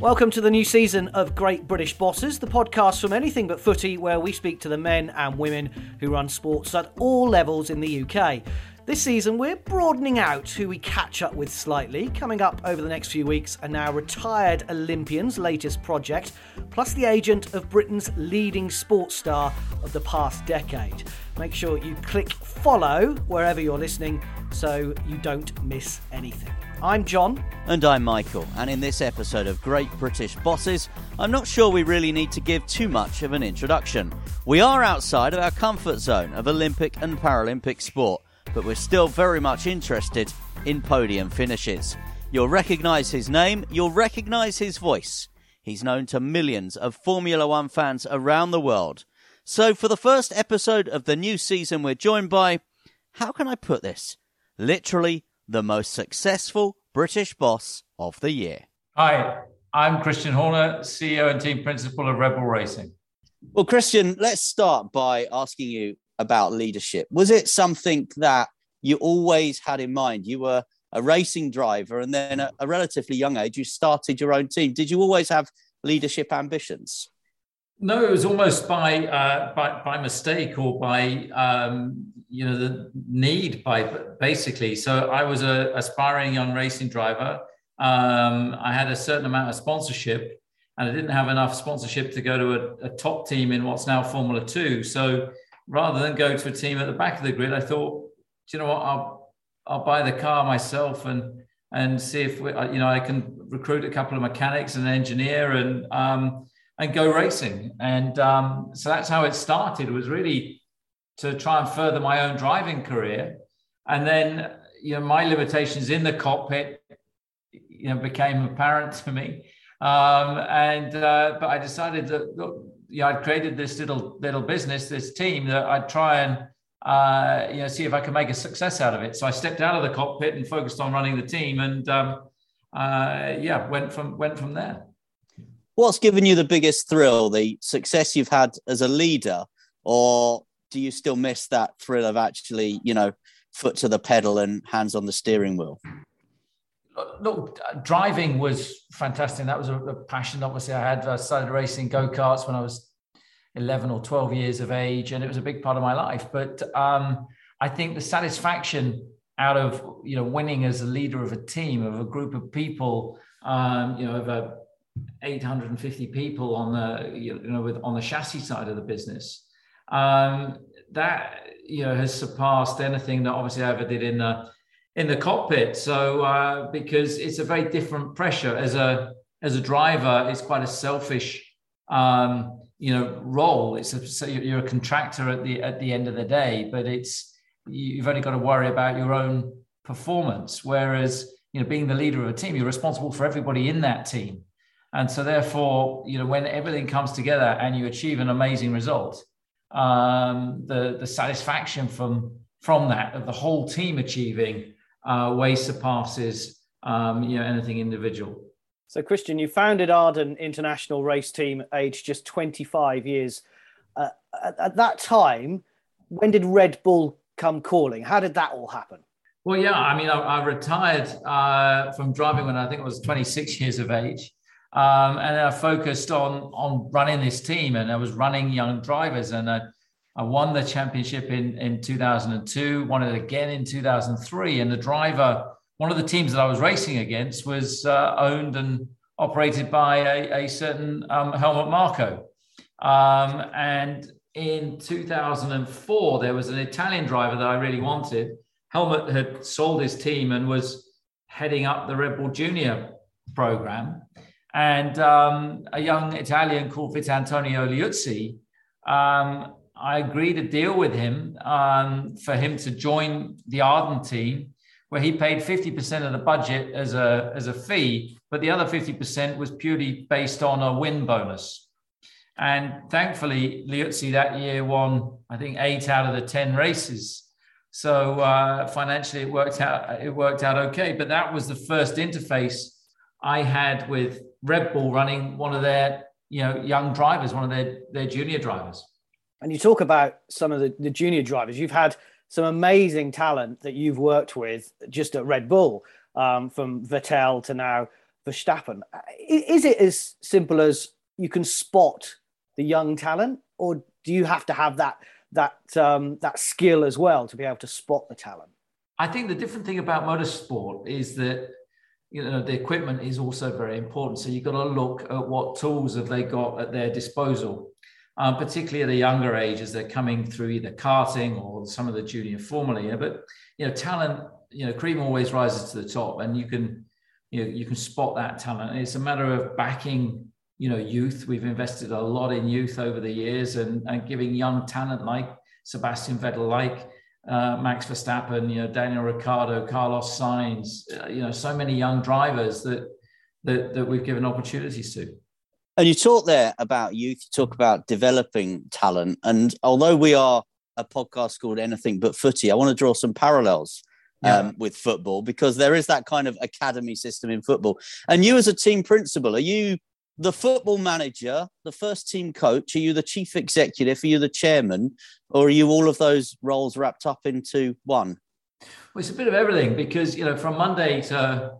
Welcome to the new season of Great British Bosses, the podcast from anything but footy, where we speak to the men and women who run sports at all levels in the UK. This season, we're broadening out who we catch up with slightly. Coming up over the next few weeks are now retired Olympians' latest project, plus the agent of Britain's leading sports star of the past decade. Make sure you click follow wherever you're listening so you don't miss anything. I'm John. And I'm Michael, and in this episode of Great British Bosses, I'm not sure we really need to give too much of an introduction. We are outside of our comfort zone of Olympic and Paralympic sport, but we're still very much interested in podium finishes. You'll recognise his name, you'll recognise his voice. He's known to millions of Formula One fans around the world. So, for the first episode of the new season, we're joined by, how can I put this? Literally the most successful British boss of the year. Hi, I'm Christian Horner, CEO and team principal of Red Bull Racing. Well, Christian, let's start by asking you about leadership. Was it something that you always had in mind? You were a racing driver, and then at a relatively young age, you started your own team. Did you always have leadership ambitions? No, it was almost by uh, by, by mistake or by um, you know the need by basically. So I was a aspiring young racing driver. Um, I had a certain amount of sponsorship, and I didn't have enough sponsorship to go to a, a top team in what's now Formula Two. So rather than go to a team at the back of the grid, I thought, do you know what, I'll I'll buy the car myself and and see if we, you know I can recruit a couple of mechanics and an engineer and um, and go racing. And um, so that's how it started. It was really to try and further my own driving career. And then, you know, my limitations in the cockpit, you know, became apparent to me. Um, and uh, but I decided that look, you know, I'd created this little little business, this team that I'd try and uh, you know see if I could make a success out of it. So I stepped out of the cockpit and focused on running the team, and um, uh, yeah, went from went from there. What's given you the biggest thrill? The success you've had as a leader, or do you still miss that thrill of actually, you know, foot to the pedal and hands on the steering wheel? Look, driving was fantastic. That was a, a passion. Obviously, I had I started racing go karts when I was 11 or 12 years of age, and it was a big part of my life. But um, I think the satisfaction out of you know winning as a leader of a team of a group of people, um, you know, of a 850 people on the you know with on the chassis side of the business um, that you know has surpassed anything that obviously I ever did in the in the cockpit. So uh, because it's a very different pressure. As a as a driver it's quite a selfish um, you know role. It's a, so you're a contractor at the at the end of the day but it's you've only got to worry about your own performance. Whereas you know being the leader of a team you're responsible for everybody in that team. And so, therefore, you know, when everything comes together and you achieve an amazing result, um, the the satisfaction from from that of the whole team achieving uh, way surpasses um, you know anything individual. So, Christian, you founded Arden International Race Team aged just 25 years. Uh, at, at, that time, when did Red Bull come calling? How did that all happen? Well, yeah, I mean, I, I retired uh, from driving when I think I was 26 years of age. Um, and I focused on on running this team, and I was running young drivers, and I, I won the championship in in 2002, won it again in 2003, and the driver one of the teams that I was racing against was uh, owned and operated by a, a certain um, Helmut Marko. Um, and in 2004, there was an Italian driver that I really wanted. Helmut had sold his team and was heading up the Red Bull Junior program. And um, a young Italian called Vitantonio Liuzzi, um, I agreed a deal with him um, for him to join the Arden team where he paid 50% of the budget as a, as a fee, but the other 50% was purely based on a win bonus. And thankfully, Liuzzi that year won, I think, eight out of the 10 races. So uh, financially, it worked out. It worked out okay. But that was the first interface I had with Red Bull running one of their, you know, young drivers, one of their their junior drivers. And you talk about some of the, the junior drivers. You've had some amazing talent that you've worked with just at Red Bull, um, from Vettel to now Verstappen. Is it as simple as you can spot the young talent, or do you have to have that that um, that skill as well to be able to spot the talent? I think the different thing about motorsport is that you know the equipment is also very important. So you've got to look at what tools have they got at their disposal um, particularly at a younger age as they're coming through either karting or some of the junior formula. But you know, talent, you know, cream always rises to the top, and you can, you know, you can spot that talent. It's a matter of backing, you know, youth. We've invested a lot in youth over the years, and and giving young talent like Sebastian Vettel, like uh, Max Verstappen, you know, Daniel Ricciardo, Carlos Sainz, uh, you know, so many young drivers that that that we've given opportunities to. And you talk there about youth, you talk about developing talent. And although we are a podcast called Anything But Footy, I want to draw some parallels yeah. um, with football because there is that kind of academy system in football. And you, as a team principal, are you the football manager, the first team coach? Are you the chief executive? Are you the chairman? Or are you all of those roles wrapped up into one? Well, it's a bit of everything because, you know, from Monday to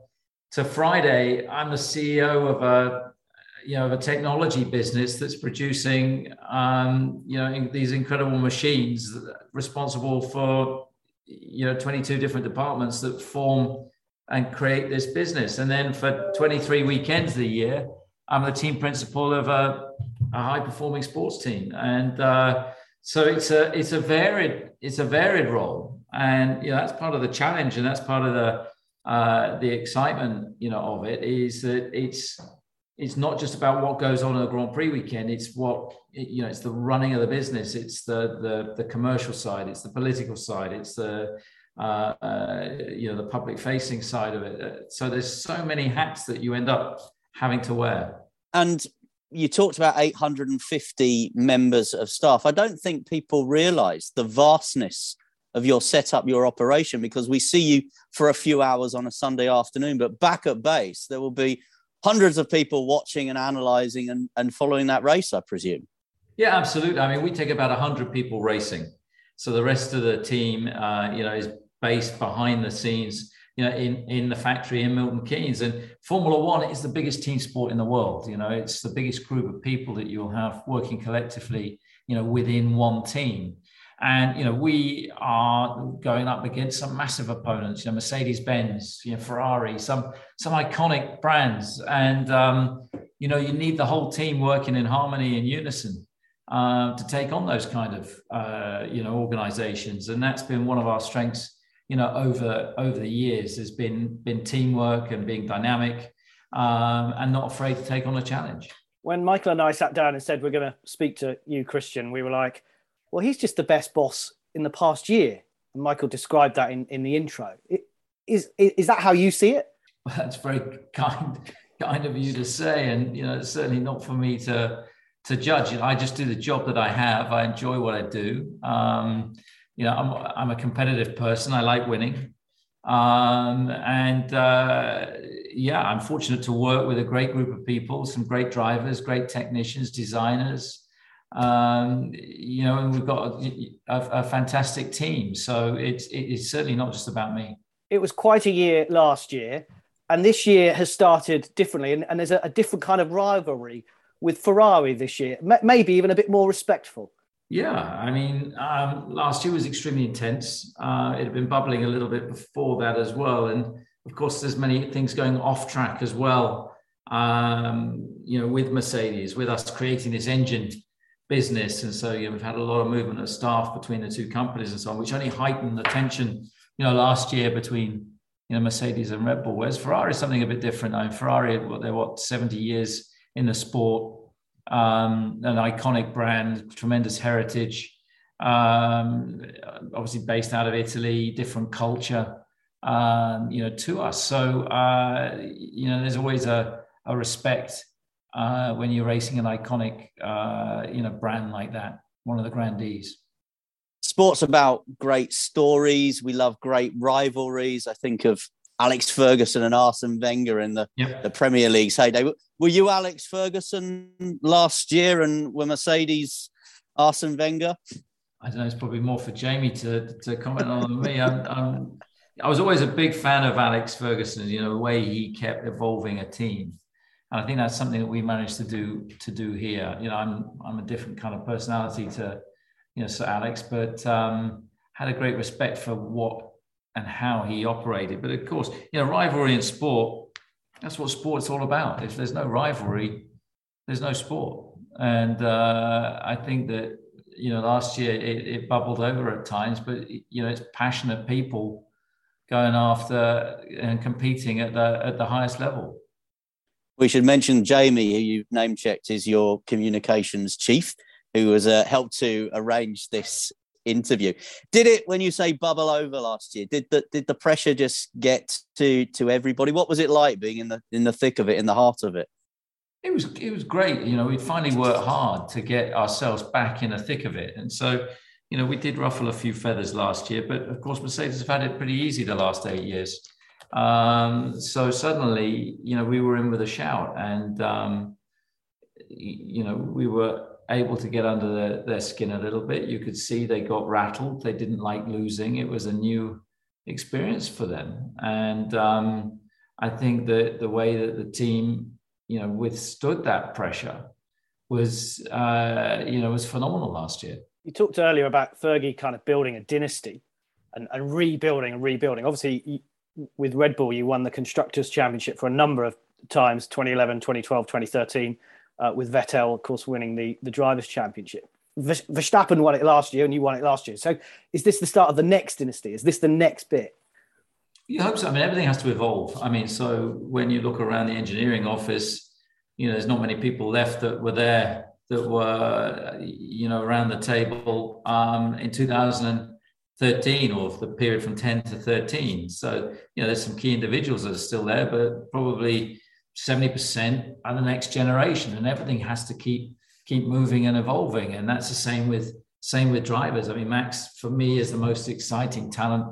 to Friday, I'm the CEO of a you know, of a technology business that's producing, um, you know, these incredible machines responsible for, you know, 22 different departments that form and create this business. And then for 23 weekends a year, I'm the team principal of a, a high performing sports team. And uh, so it's a, it's a varied, it's a varied role. And, you know, that's part of the challenge and that's part of the, uh, the excitement, you know, of it is that it's, it's not just about what goes on in the Grand Prix weekend. It's what you know. It's the running of the business. It's the the, the commercial side. It's the political side. It's the uh, uh, you know the public facing side of it. So there's so many hats that you end up having to wear. And you talked about 850 members of staff. I don't think people realise the vastness of your setup, your operation, because we see you for a few hours on a Sunday afternoon, but back at base there will be hundreds of people watching and analyzing and, and following that race, I presume. Yeah, absolutely. I mean, we take about 100 people racing. So the rest of the team, uh, you know, is based behind the scenes, you know, in, in the factory in Milton Keynes. And Formula One is the biggest team sport in the world. You know, it's the biggest group of people that you'll have working collectively, you know, within one team. And you know, we are going up against some massive opponents, you know, Mercedes Benz, you know, Ferrari, some some iconic brands, and um, you know, you need the whole team working in harmony and unison uh, to take on those kind of uh, you know organizations, and that's been one of our strengths, you know, over over the years has been been teamwork and being dynamic um, and not afraid to take on a challenge. When Michael and I sat down and said we're going to speak to you, Christian, we were like well, he's just the best boss in the past year. And Michael described that in, in the intro. It, is, is that how you see it? Well, that's very kind kind of you to say, and you know, it's certainly not for me to to judge. I just do the job that I have. I enjoy what I do. Um, you know, I'm, I'm a competitive person. I like winning. Um, and uh, yeah, I'm fortunate to work with a great group of people, some great drivers, great technicians, designers. Um, you know, and we've got a, a, a fantastic team. So it's it's certainly not just about me. It was quite a year last year, and this year has started differently, and, and there's a, a different kind of rivalry with Ferrari this year, maybe even a bit more respectful. Yeah, I mean, um, last year was extremely intense. Uh, it had been bubbling a little bit before that as well, and of course, there's many things going off track as well. Um, you know, with Mercedes, with us creating this engine business, and so you know, we've had a lot of movement of staff between the two companies and so on, which only heightened the tension. You know, last year between you know Mercedes and Red Bull, whereas Ferrari is something a bit different. I mean, Ferrari, they're what 70 years in the sport um, an iconic brand, tremendous heritage, um, obviously based out of Italy, different culture, um, you know, to us. So, uh, you know, there's always a, a respect uh, when you're racing an iconic, uh, you know, brand like that, one of the grandees. Sports about great stories. We love great rivalries. I think of Alex Ferguson and Arsene Wenger in the, yep. the Premier League's heyday. Were you Alex Ferguson last year and were Mercedes Arsene Wenger? I don't know. It's probably more for Jamie to, to comment on than me. I'm, I'm, I was always a big fan of Alex Ferguson. You know the way he kept evolving a team, and I think that's something that we managed to do to do here. You know, I'm I'm a different kind of personality to you know Sir Alex, but um, had a great respect for what and how he operated. But of course, you know, rivalry in sport, that's what sport's all about. If there's no rivalry, there's no sport. And uh, I think that, you know, last year it, it, bubbled over at times, but, you know, it's passionate people going after and competing at the, at the highest level. We should mention Jamie, who you name checked, is your communications chief, who has uh, helped to arrange this interview. Did it when you say bubble over last year? Did the did the pressure just get to to everybody? What was it like being in the in the thick of it, in the heart of it? It was it was great. You know, we finally worked hard to get ourselves back in the thick of it, and so you know we did ruffle a few feathers last year, but of course Mercedes have had it pretty easy the last eight years. Um, so suddenly, you know, we were in with a shout, and um, you know we were able to get under their, their skin a little bit. You could see they got rattled. They didn't like losing. It was a new experience for them. And um, I think that the way that the team, you know, withstood that pressure was, uh, you know, was phenomenal last year. You talked earlier about Fergie kind of building a dynasty and, and rebuilding and rebuilding. Obviously, you, with Red Bull, you won the Constructors' Championship for a number of times 2011, 2012, 2013 uh, with Vettel, of course, winning the, the Drivers' Championship. Verstappen won it last year and you won it last year. So is this the start of the next dynasty? Is this the next bit? You hope so. I mean, everything has to evolve. I mean, so when you look around the engineering office, you know, there's not many people left that were there that were, you know, around the table um, in 2013 or the period from 10 to 13. So, you know, there's some key individuals that are still there, but probably 70% are the next generation and everything has to keep keep moving and evolving. And that's the same with same with drivers. I mean max for me is the most exciting talent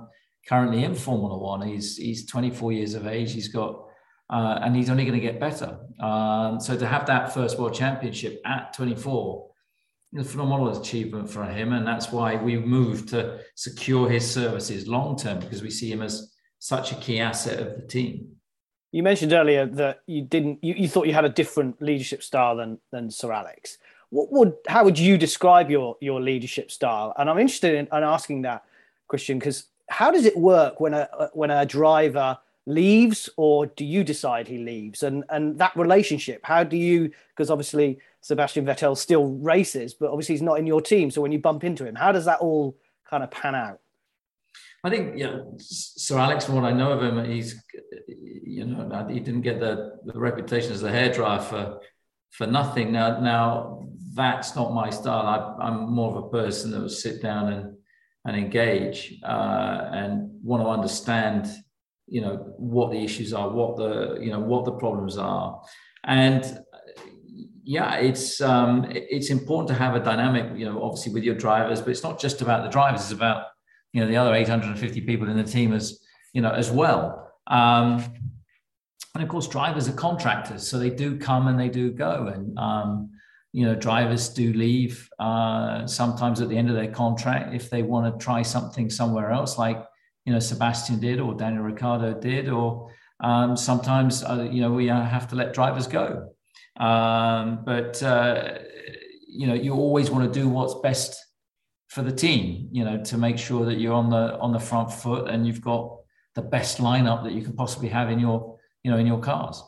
currently in formula one. He's he's 24 years of age. He's got uh, and he's only going to get better. Um, so to have that first world championship at 24 is a phenomenal achievement for him. And that's why we moved to secure his services long term because we see him as such a key asset of the team you mentioned earlier that you didn't you, you thought you had a different leadership style than than Sir Alex. What would how would you describe your your leadership style? And I'm interested in, in asking that, Christian, because how does it work when a uh, when a driver leaves or do you decide he leaves and and that relationship how do you because obviously Sebastian Vettel still races but obviously he's not in your team so when you bump into him how does that all kind of pan out I think, yeah, Sir Alex, from what I know of him, he's, you know, he didn't get the, the reputation as a hairdryer for, for nothing. Now, now that's not my style. I, am more of a person that will sit down and, and engage uh, and want to understand, you know, what the issues are, what the, you know, what the problems are. And yeah, it's um, it's important to have a dynamic, you know, obviously with your drivers, but it's not just about the drivers. It's about you know the other 850 people in the team as you know as well. Um, and of course, drivers are contractors, so they do come and they do go, and um, you know drivers do leave uh, sometimes at the end of their contract if they want to try something somewhere else, like you know Sebastian did or Daniel Ricciardo did, or um, sometimes uh, you know we have to let drivers go. Um, but uh, you know you always want to do what's best for the team. You know to make sure that you're on the on the front foot and you've got the best lineup that you can possibly have in your you know in your cars.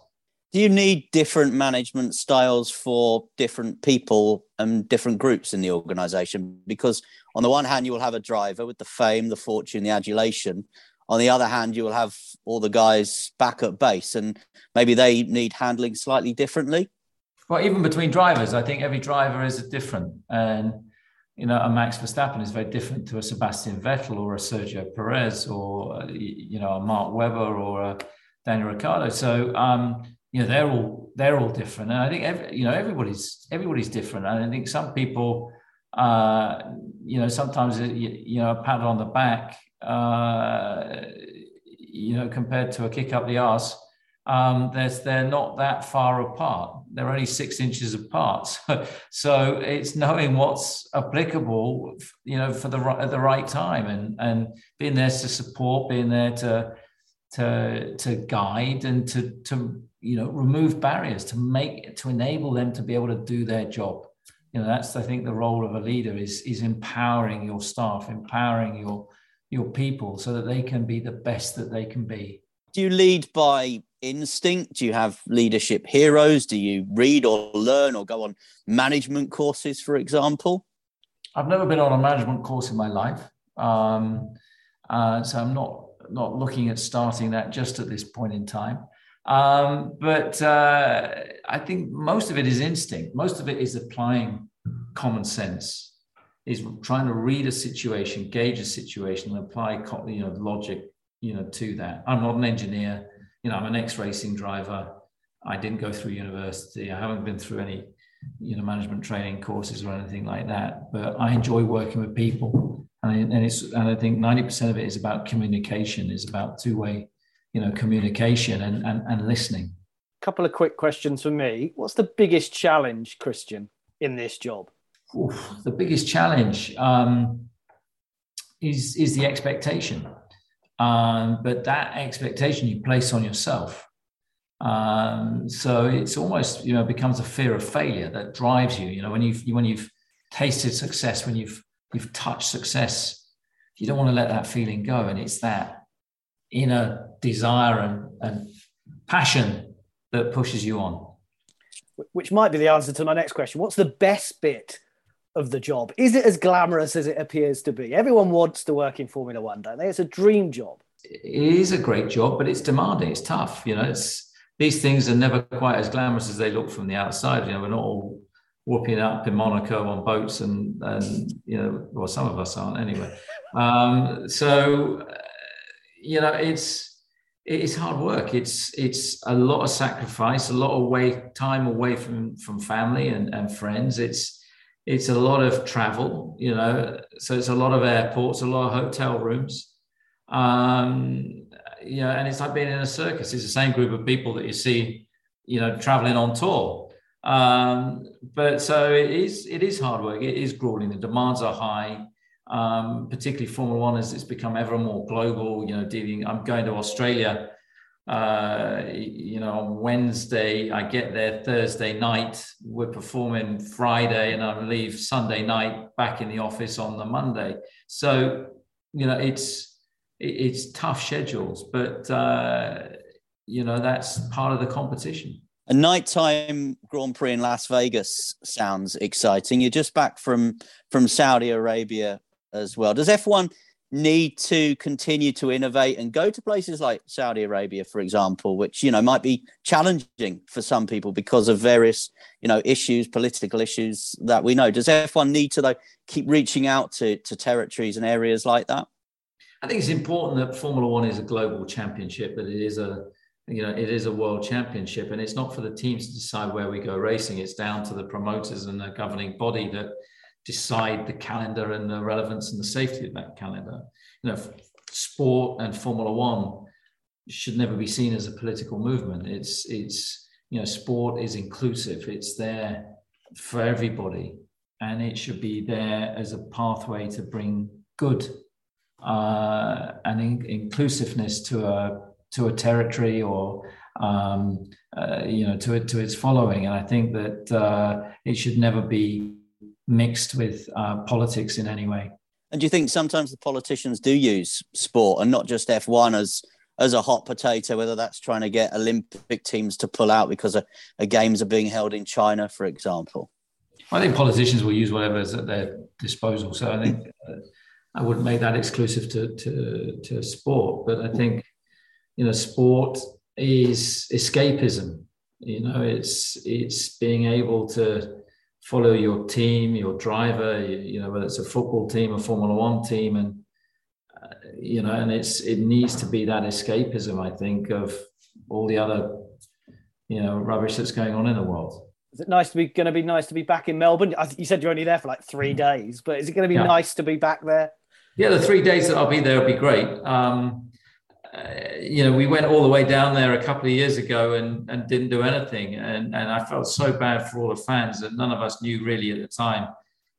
Do you need different management styles for different people and different groups in the organization? Because on the one hand, you will have a driver with the fame, the fortune, the adulation. On the other hand, you will have all the guys back at base, and maybe they need handling slightly differently. Well, even between drivers, I think every driver is different. And, you know, a Max Verstappen is very different to a Sebastian Vettel or a Sergio Perez or, you know, a Mark Webber or a Daniel Ricciardo. So, um, you know, they're all they're all different. And I think, every, you know, everybody's everybody's different. And I think some people, uh, you know, sometimes, you, you know, a pat on the back, uh, you know, compared to a kick up the arse, um, they're not that far apart. They're only six inches apart. So, so it's knowing what's applicable, you know, for the right, at the right time and, and being there to support, being there to, to, to guide and to, to, you know, remove barriers to make, to enable them to be able to do their job. You know, that's, I think the role of a leader is, is empowering your staff, empowering your, your people so that they can be the best that they can be. Do you lead by instinct? Do you have leadership heroes? Do you read or learn or go on management courses, for example? I've never been on a management course in my life, um, uh, so I'm not not looking at starting that just at this point in time. Um, but uh, I think most of it is instinct. Most of it is applying common sense, is trying to read a situation, gauge a situation, and apply you know logic you know to that. I'm not an engineer you know, I'm an ex-racing driver. I didn't go through university. I haven't been through any, you know, management training courses or anything like that. But I enjoy working with people, and, and it's and I think ninety percent of it is about communication. Is about two-way, you know, communication and and, and listening. Couple of quick questions for me. What's the biggest challenge, Christian, in this job? Oof, the biggest challenge um, is is the expectation. Um, but that expectation you place on yourself. Um, so it's almost you know becomes a fear of failure that drives you. You know when you've when you've tasted success, when you've you've touched success, you don't want to let that feeling go, and it's that inner desire and, and passion that pushes you on. Which might be the answer to my next question. What's the best bit of the job? Is it as glamorous as it appears to be? Everyone wants to work in Formula One, don't they? It's a dream job. It is a great job, but it's demanding. It's tough. You know, it's these things are never quite as glamorous as they look from the outside. You know, we're not all whooping up in Monaco on boats, and and you know, well, some of us aren't anyway. Um, so, you know, it's it's hard work. It's it's a lot of sacrifice, a lot of way time away from from family and, and friends. It's it's a lot of travel, you know, so it's a lot of airports, a lot of hotel rooms. Um, you know, and it's like being in a circus. It's the same group of people that you see, you know, traveling on tour. Um, but so it is, it is hard work. It is grueling. The demands are high, um, particularly Formula One as it's become ever more global. You know, dealing. I'm going to Australia uh, you know, on Wednesday, I get there Thursday night. We're performing Friday, and I leave Sunday night back in the office on the Monday. So, you know, it's it's tough schedules, but uh, you know that's part of the competition. A nighttime Grand Prix in Las Vegas sounds exciting. You're just back from from Saudi Arabia as well. Does F1 need to continue to innovate and go to places like Saudi Arabia, for example, which you know might be challenging for some people because of various you know issues, political issues that we know. Does F1 need to though keep reaching out to to territories and areas like that? I think it's important that Formula One is a global championship, that it is a you know it is a world championship, and it's not for the teams to decide where we go racing. It's down to the promoters and the governing body that decide the calendar and the relevance and the safety of that calendar. You know, sport and Formula One should never be seen as a political movement. It's it's you know, sport is inclusive. It's there for everybody, and it should be there as a pathway to bring good uh, and in- inclusiveness to a to a territory or um, uh, you know to it to its following. And I think that uh, it should never be mixed with uh, politics in any way. And do you think sometimes the politicians do use sport and not just F1 as as a hot potato, whether that's trying to get Olympic teams to pull out because a, a games are being held in China, for example? I think politicians will use whatever is at their disposal. So I think uh, I wouldn't make that exclusive to, to, to sport, but I think, you know, sport is escapism. You know, it's it's being able to follow your team, your driver. You, you know, whether it's a football team, a Formula One team, and uh, you know, and it's it needs to be that escapism. I think of all the other, you know, rubbish that's going on in the world. Is it nice to be going to be nice to be back in Melbourne? You said you're only there for like three days, but is it going to be Yeah. nice to be back there? Yeah, the three days that I'll be there will be great. Um, uh, you know, we went all the way down there a couple of years ago and, and didn't do anything. And, and I felt so bad for all the fans that none of us knew really at the time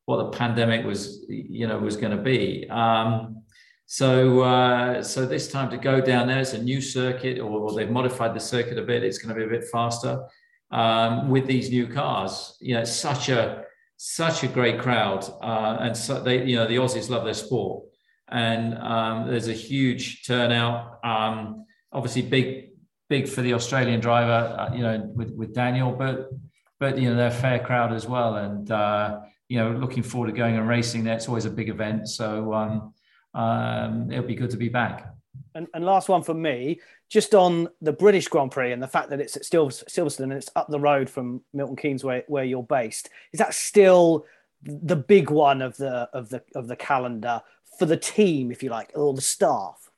what the pandemic was, you know, was going to be. Um, so, uh, so this time to go down there, it's a new circuit, or, or they've modified the circuit a bit. It's going to be a bit faster um, with these new cars. You know, such a such a great crowd, uh, and so they, you know, the Aussies love their sport, and um, there's a huge turnout. Um, obviously, big big for the Australian driver, uh, you know, with with Daniel, but but you know they're a fair crowd as well, and uh, you know, looking forward to going and racing there. It's always a big event, so um, um, it'll be good to be back. And, and last one for me, just on the British Grand Prix and the fact that it's at Sil- Silverstone and it's up the road from Milton Keynes, where, where you're based. Is that still the big one of the of the of the calendar for the team, if you like, or the staff?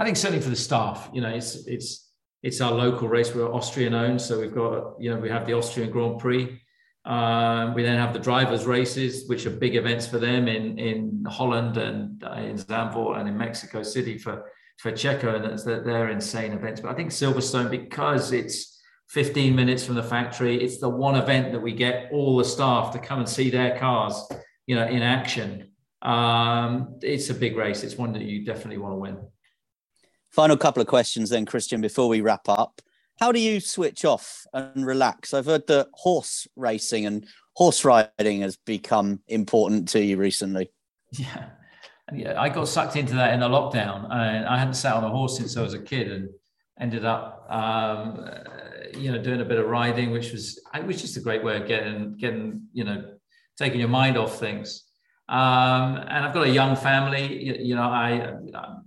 I think certainly for the staff, you know, it's it's it's our local race. We're Austrian owned, so we've got you know we have the Austrian Grand Prix. Um, we then have the drivers' races, which are big events for them in in Holland and uh, in Zandvoort and in Mexico City for for Checo, and that's, they're, they're insane events. But I think Silverstone because it's 15 minutes from the factory, it's the one event that we get all the staff to come and see their cars, you know, in action. Um, it's a big race. It's one that you definitely want to win. Final couple of questions then, Christian, before we wrap up. How do you switch off and relax? I've heard that horse racing and horse riding has become important to you recently. Yeah. Yeah, I got sucked into that in the lockdown, and I hadn't sat on a horse since I was a kid, and ended up, um, you know, doing a bit of riding, which was it was just a great way of getting getting you know taking your mind off things. Um, and I've got a young family. You, you know, I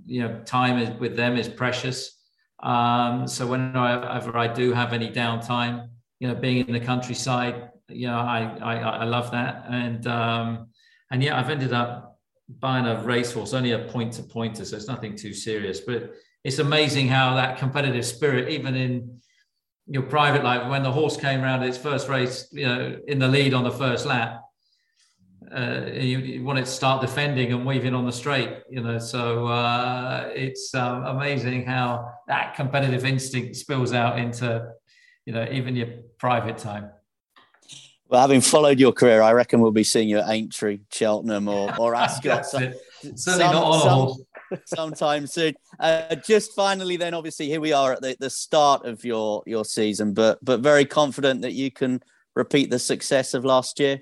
you know time is, with them is precious. Um, so whenever I do have any downtime, you know, being in the countryside, you know, I I, I love that, and um, and yeah, I've ended up buying a racehorse, only a point to pointer, so it's nothing too serious. But it's amazing how that competitive spirit, even in your private life, when the horse came around its first race, you know, in the lead on the first lap, uh, you, you want it to start defending and weaving on the straight, you know. So uh, it's um, amazing how that competitive instinct spills out into, you know, even your private time. Well, having followed your career, I reckon we'll be seeing you at Aintree, Cheltenham, or, or Ascot. Some- Certainly not horse. sometime soon. Uh, just finally, then, obviously, here we are at the, the start of your your season, but but very confident that you can repeat the success of last year.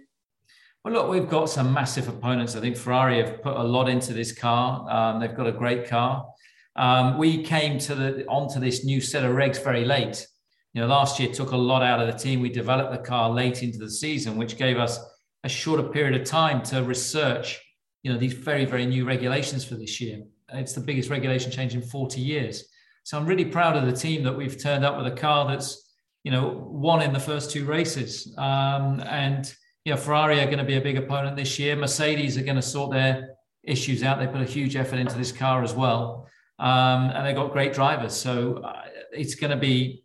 Well, look, we've got some massive opponents. I think Ferrari have put a lot into this car. Um, they've got a great car. Um, we came to the onto this new set of regs very late. You know, last year took a lot out of the team. We developed the car late into the season, which gave us a shorter period of time to research. You know, these very very new regulations for this year. It's the biggest regulation change in 40 years. So I'm really proud of the team that we've turned up with a car that's you know won in the first two races um, and you know, Ferrari are going to be a big opponent this year. Mercedes are going to sort their issues out. They put a huge effort into this car as well, um, and they've got great drivers. So uh, it's going to be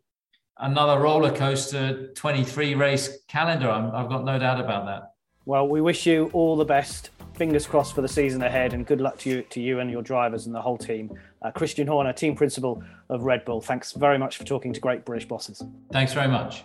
another roller coaster 23 race calendar. I'm, I've got no doubt about that. Well, we wish you all the best. Fingers crossed for the season ahead, and good luck to you, to you and your drivers and the whole team. Uh, Christian Horner, team principal of Red Bull. Thanks very much for talking to Great British Bosses. Thanks very much.